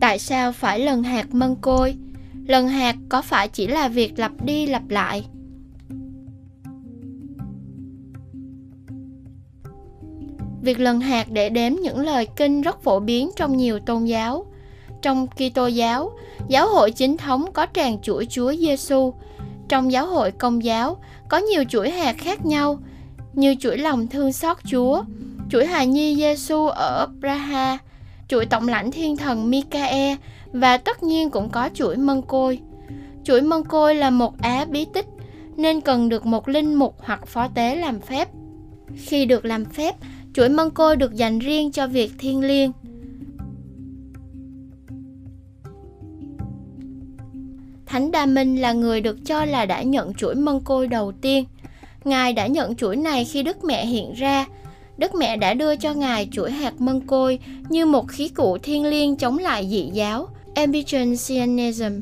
Tại sao phải lần hạt mân côi? Lần hạt có phải chỉ là việc lặp đi lặp lại? Việc lần hạt để đếm những lời kinh rất phổ biến trong nhiều tôn giáo. Trong Kitô giáo, giáo hội chính thống có tràng chuỗi Chúa Giêsu. Trong giáo hội công giáo có nhiều chuỗi hạt khác nhau, như chuỗi lòng thương xót Chúa, chuỗi hài nhi Giêsu ở Praha, chuỗi tổng lãnh thiên thần Mikae và tất nhiên cũng có chuỗi mân côi. Chuỗi mân côi là một á bí tích nên cần được một linh mục hoặc phó tế làm phép. Khi được làm phép, chuỗi mân côi được dành riêng cho việc thiêng liêng. Thánh Đa Minh là người được cho là đã nhận chuỗi mân côi đầu tiên. Ngài đã nhận chuỗi này khi Đức Mẹ hiện ra. Đức Mẹ đã đưa cho Ngài chuỗi hạt mân côi như một khí cụ thiêng liêng chống lại dị giáo, Epicureanism,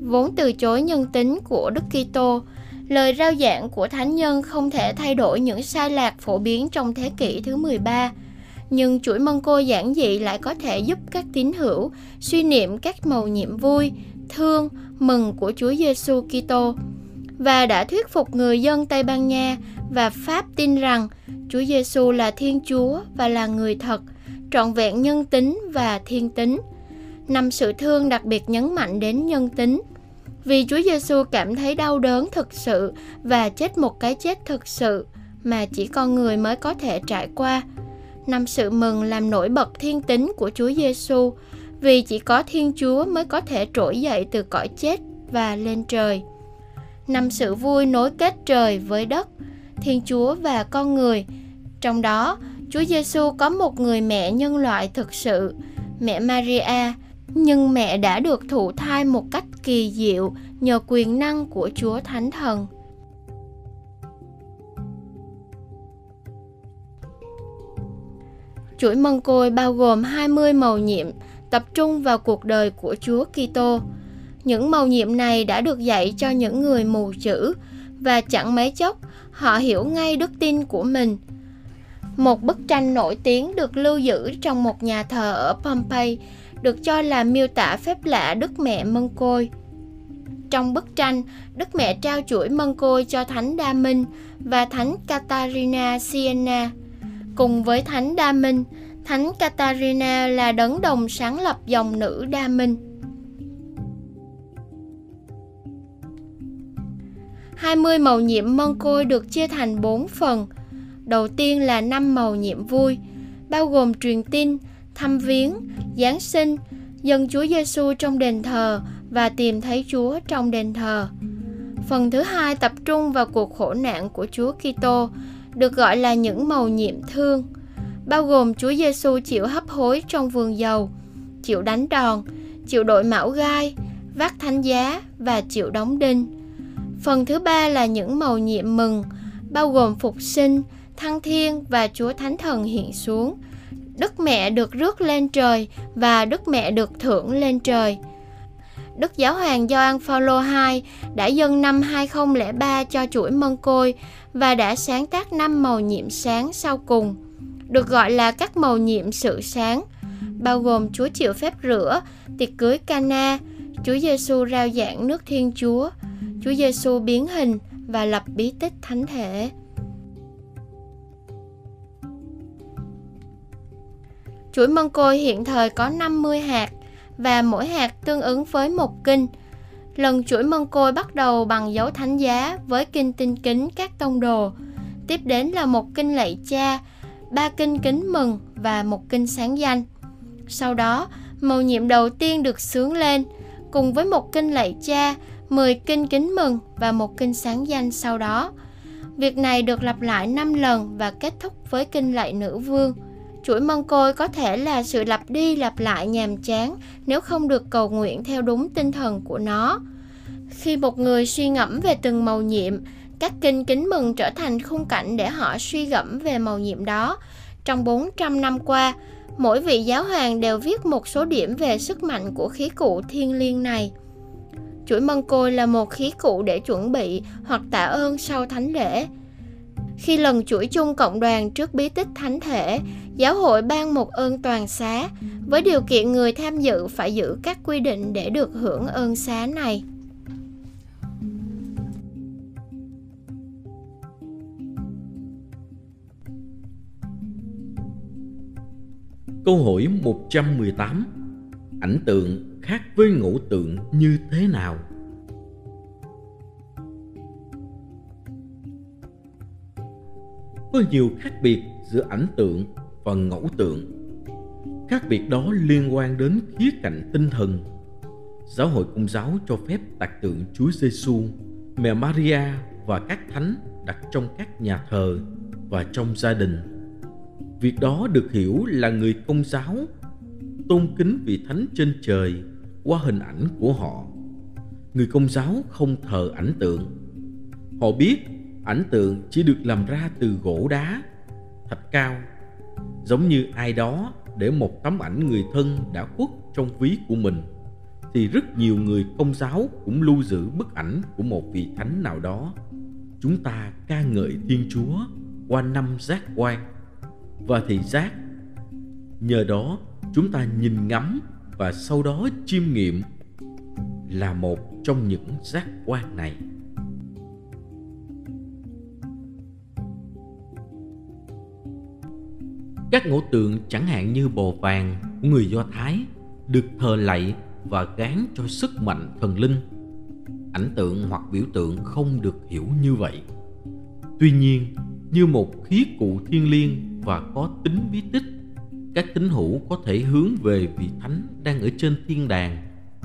vốn từ chối nhân tính của Đức Kitô. Lời rao giảng của thánh nhân không thể thay đổi những sai lạc phổ biến trong thế kỷ thứ 13. Nhưng chuỗi mân côi giản dị lại có thể giúp các tín hữu suy niệm các màu nhiệm vui, thương, mừng của Chúa Giêsu Kitô và đã thuyết phục người dân Tây Ban Nha và Pháp tin rằng Chúa Giêsu là Thiên Chúa và là người thật, trọn vẹn nhân tính và thiên tính. Năm sự thương đặc biệt nhấn mạnh đến nhân tính, vì Chúa Giêsu cảm thấy đau đớn thực sự và chết một cái chết thực sự mà chỉ con người mới có thể trải qua. Năm sự mừng làm nổi bật thiên tính của Chúa Giêsu, vì chỉ có Thiên Chúa mới có thể trỗi dậy từ cõi chết và lên trời. Năm sự vui nối kết trời với đất, Thiên Chúa và con người. Trong đó, Chúa Giêsu có một người mẹ nhân loại thực sự, mẹ Maria, nhưng mẹ đã được thụ thai một cách kỳ diệu nhờ quyền năng của Chúa Thánh Thần. Chuỗi mân côi bao gồm 20 màu nhiệm tập trung vào cuộc đời của Chúa Kitô. Những màu nhiệm này đã được dạy cho những người mù chữ và chẳng mấy chốc họ hiểu ngay đức tin của mình. Một bức tranh nổi tiếng được lưu giữ trong một nhà thờ ở Pompeii được cho là miêu tả phép lạ Đức Mẹ Mân Côi. Trong bức tranh, Đức Mẹ trao chuỗi mân côi cho Thánh Đa Minh và Thánh Catarina Siena. Cùng với Thánh Đa Minh, Thánh Catarina là đấng đồng sáng lập dòng nữ Đa Minh. 20 màu nhiệm mân côi được chia thành 4 phần. Đầu tiên là 5 màu nhiệm vui, bao gồm truyền tin, thăm viếng, Giáng sinh, dân Chúa Giêsu trong đền thờ và tìm thấy Chúa trong đền thờ. Phần thứ hai tập trung vào cuộc khổ nạn của Chúa Kitô, được gọi là những màu nhiệm thương, bao gồm Chúa Giêsu chịu hấp hối trong vườn dầu, chịu đánh đòn, chịu đội mão gai, vác thánh giá và chịu đóng đinh. Phần thứ ba là những màu nhiệm mừng, bao gồm phục sinh, thăng thiên và Chúa Thánh Thần hiện xuống. Đức Mẹ được rước lên trời và Đức Mẹ được thưởng lên trời. Đức Giáo hoàng Gioan Phaolô II đã dâng năm 2003 cho chuỗi mân côi và đã sáng tác năm màu nhiệm sáng sau cùng, được gọi là các màu nhiệm sự sáng. bao gồm Chúa chịu phép rửa, tiệc cưới Cana, Chúa Giêsu rao giảng nước Thiên Chúa, Chúa Giêsu biến hình và lập bí tích thánh thể. Chuỗi mân côi hiện thời có 50 hạt và mỗi hạt tương ứng với một kinh. Lần chuỗi mân côi bắt đầu bằng dấu thánh giá với kinh tinh kính các tông đồ. Tiếp đến là một kinh lạy cha, ba kinh kính mừng và một kinh sáng danh. Sau đó, mầu nhiệm đầu tiên được sướng lên, cùng với một kinh lạy cha, 10 kinh kính mừng và một kinh sáng danh sau đó. Việc này được lặp lại 5 lần và kết thúc với kinh lạy nữ vương. Chuỗi mân côi có thể là sự lặp đi lặp lại nhàm chán nếu không được cầu nguyện theo đúng tinh thần của nó. Khi một người suy ngẫm về từng màu nhiệm, các kinh kính mừng trở thành khung cảnh để họ suy gẫm về màu nhiệm đó. Trong 400 năm qua, mỗi vị giáo hoàng đều viết một số điểm về sức mạnh của khí cụ thiên liêng này. Chuỗi mân côi là một khí cụ để chuẩn bị hoặc tạ ơn sau thánh lễ. Khi lần chuỗi chung cộng đoàn trước bí tích thánh thể, giáo hội ban một ơn toàn xá, với điều kiện người tham dự phải giữ các quy định để được hưởng ơn xá này. Câu hỏi 118 Ảnh tượng khác với ngũ tượng như thế nào? Có nhiều khác biệt giữa ảnh tượng và ngẫu tượng. Khác biệt đó liên quan đến khía cạnh tinh thần. Giáo hội Công giáo cho phép tạc tượng Chúa Giêsu, mẹ Maria và các thánh đặt trong các nhà thờ và trong gia đình việc đó được hiểu là người công giáo tôn kính vị thánh trên trời qua hình ảnh của họ. Người công giáo không thờ ảnh tượng. Họ biết ảnh tượng chỉ được làm ra từ gỗ đá, thạch cao, giống như ai đó để một tấm ảnh người thân đã khuất trong ví của mình, thì rất nhiều người công giáo cũng lưu giữ bức ảnh của một vị thánh nào đó. Chúng ta ca ngợi thiên chúa qua năm giác quan. Và thị giác, nhờ đó chúng ta nhìn ngắm và sau đó chiêm nghiệm là một trong những giác quan này. Các ngũ tượng chẳng hạn như bồ vàng của người do thái, được thờ lạy và gán cho sức mạnh thần linh. Ảnh tượng hoặc biểu tượng không được hiểu như vậy. Tuy nhiên, như một khí cụ thiên liêng và có tính bí tích các tín hữu có thể hướng về vị thánh đang ở trên thiên đàng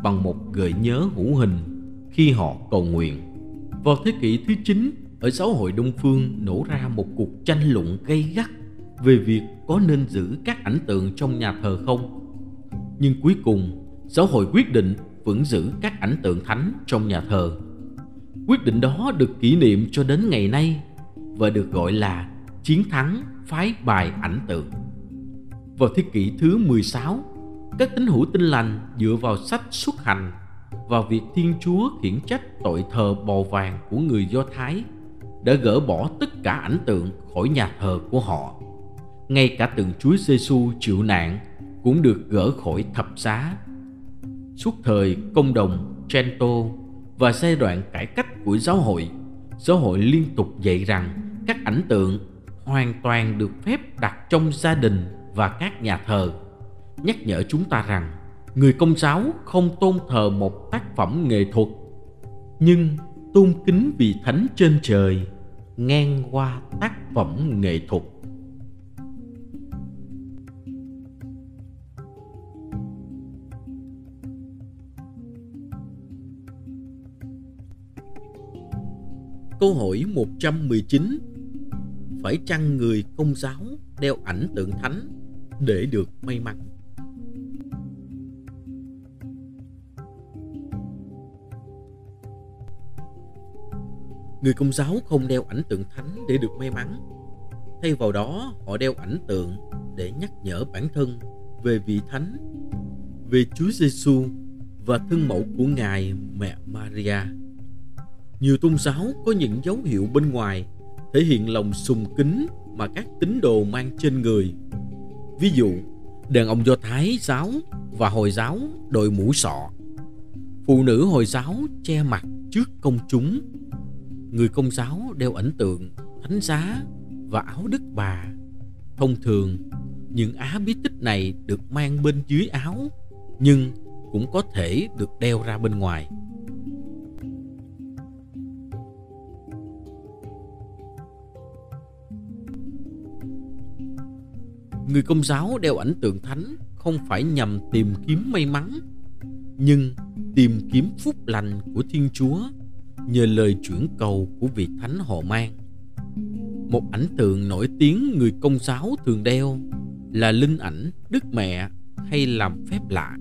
bằng một gợi nhớ hữu hình khi họ cầu nguyện vào thế kỷ thứ 9 ở xã hội Đông Phương nổ ra một cuộc tranh luận gay gắt về việc có nên giữ các ảnh tượng trong nhà thờ không. Nhưng cuối cùng, xã hội quyết định vẫn giữ các ảnh tượng thánh trong nhà thờ. Quyết định đó được kỷ niệm cho đến ngày nay và được gọi là chiến thắng phái bài ảnh tượng. Vào thế kỷ thứ 16, các tín hữu tinh lành dựa vào sách xuất hành và việc Thiên Chúa khiển trách tội thờ bò vàng của người Do Thái đã gỡ bỏ tất cả ảnh tượng khỏi nhà thờ của họ. Ngay cả tượng Chúa Giêsu chịu nạn cũng được gỡ khỏi thập giá. Suốt thời công đồng Trento và giai đoạn cải cách của giáo hội, giáo hội liên tục dạy rằng các ảnh tượng hoàn toàn được phép đặt trong gia đình và các nhà thờ, nhắc nhở chúng ta rằng người công giáo không tôn thờ một tác phẩm nghệ thuật, nhưng tôn kính vị thánh trên trời, ngang qua tác phẩm nghệ thuật. Câu hỏi 119 Phải chăng người công giáo đeo ảnh tượng thánh? Để được may mắn? Người công giáo không đeo ảnh tượng thánh để được may mắn. Thay vào đó, họ đeo ảnh tượng để nhắc nhở bản thân về vị thánh, về Chúa Giêsu và thân mẫu của Ngài mẹ Maria nhiều tôn giáo có những dấu hiệu bên ngoài thể hiện lòng sùng kính mà các tín đồ mang trên người ví dụ Đàn ông Do Thái giáo và Hồi giáo đội mũ sọ. Phụ nữ Hồi giáo che mặt trước công chúng. Người Công giáo đeo ảnh tượng, thánh giá và áo đức bà. Thông thường, những á bí tích này được mang bên dưới áo, nhưng cũng có thể được đeo ra bên ngoài. Người công giáo đeo ảnh tượng thánh không phải nhằm tìm kiếm may mắn, nhưng tìm kiếm phúc lành của Thiên Chúa nhờ lời chuyển cầu của vị thánh họ mang. Một ảnh tượng nổi tiếng người công giáo thường đeo là linh ảnh Đức Mẹ hay làm phép lạ.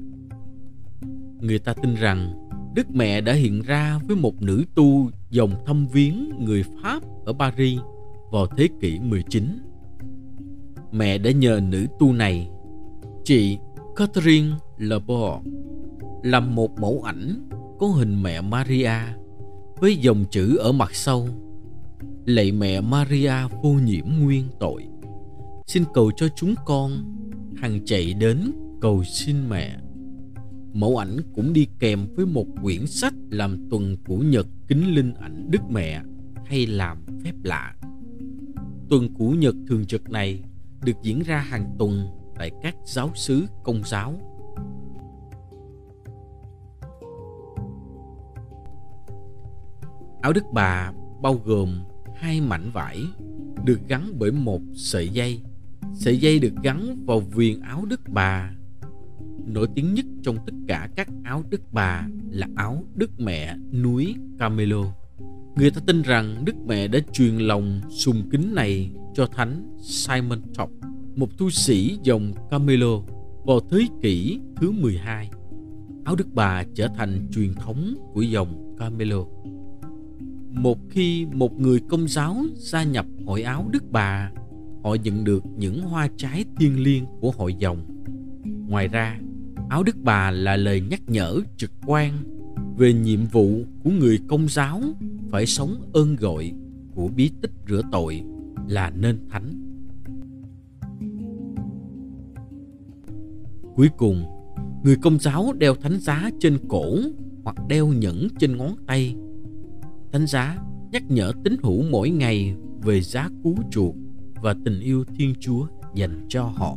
Người ta tin rằng Đức Mẹ đã hiện ra với một nữ tu dòng thâm viếng người Pháp ở Paris vào thế kỷ 19 mẹ đã nhờ nữ tu này, chị Catherine Lebord, làm một mẫu ảnh có hình mẹ Maria với dòng chữ ở mặt sau. Lạy mẹ Maria vô nhiễm nguyên tội Xin cầu cho chúng con Hằng chạy đến cầu xin mẹ. Mẫu ảnh cũng đi kèm với một quyển sách làm tuần của Nhật kính linh ảnh Đức Mẹ hay làm phép lạ. Tuần của Nhật thường trực này được diễn ra hàng tuần tại các giáo xứ công giáo. Áo Đức Bà bao gồm hai mảnh vải được gắn bởi một sợi dây. Sợi dây được gắn vào viền áo Đức Bà. Nổi tiếng nhất trong tất cả các áo Đức Bà là áo Đức Mẹ núi Camelo. Người ta tin rằng Đức Mẹ đã truyền lòng sùng kính này cho Thánh Simon Top, một tu sĩ dòng Camelo vào thế kỷ thứ 12. Áo Đức Bà trở thành truyền thống của dòng Camelo. Một khi một người công giáo gia nhập hội áo Đức Bà, họ nhận được những hoa trái thiêng liêng của hội dòng. Ngoài ra, áo Đức Bà là lời nhắc nhở trực quan về nhiệm vụ của người công giáo phải sống ơn gọi của bí tích rửa tội là nên thánh. Cuối cùng, người công giáo đeo thánh giá trên cổ hoặc đeo nhẫn trên ngón tay. Thánh giá nhắc nhở tín hữu mỗi ngày về giá cứu chuộc và tình yêu Thiên Chúa dành cho họ.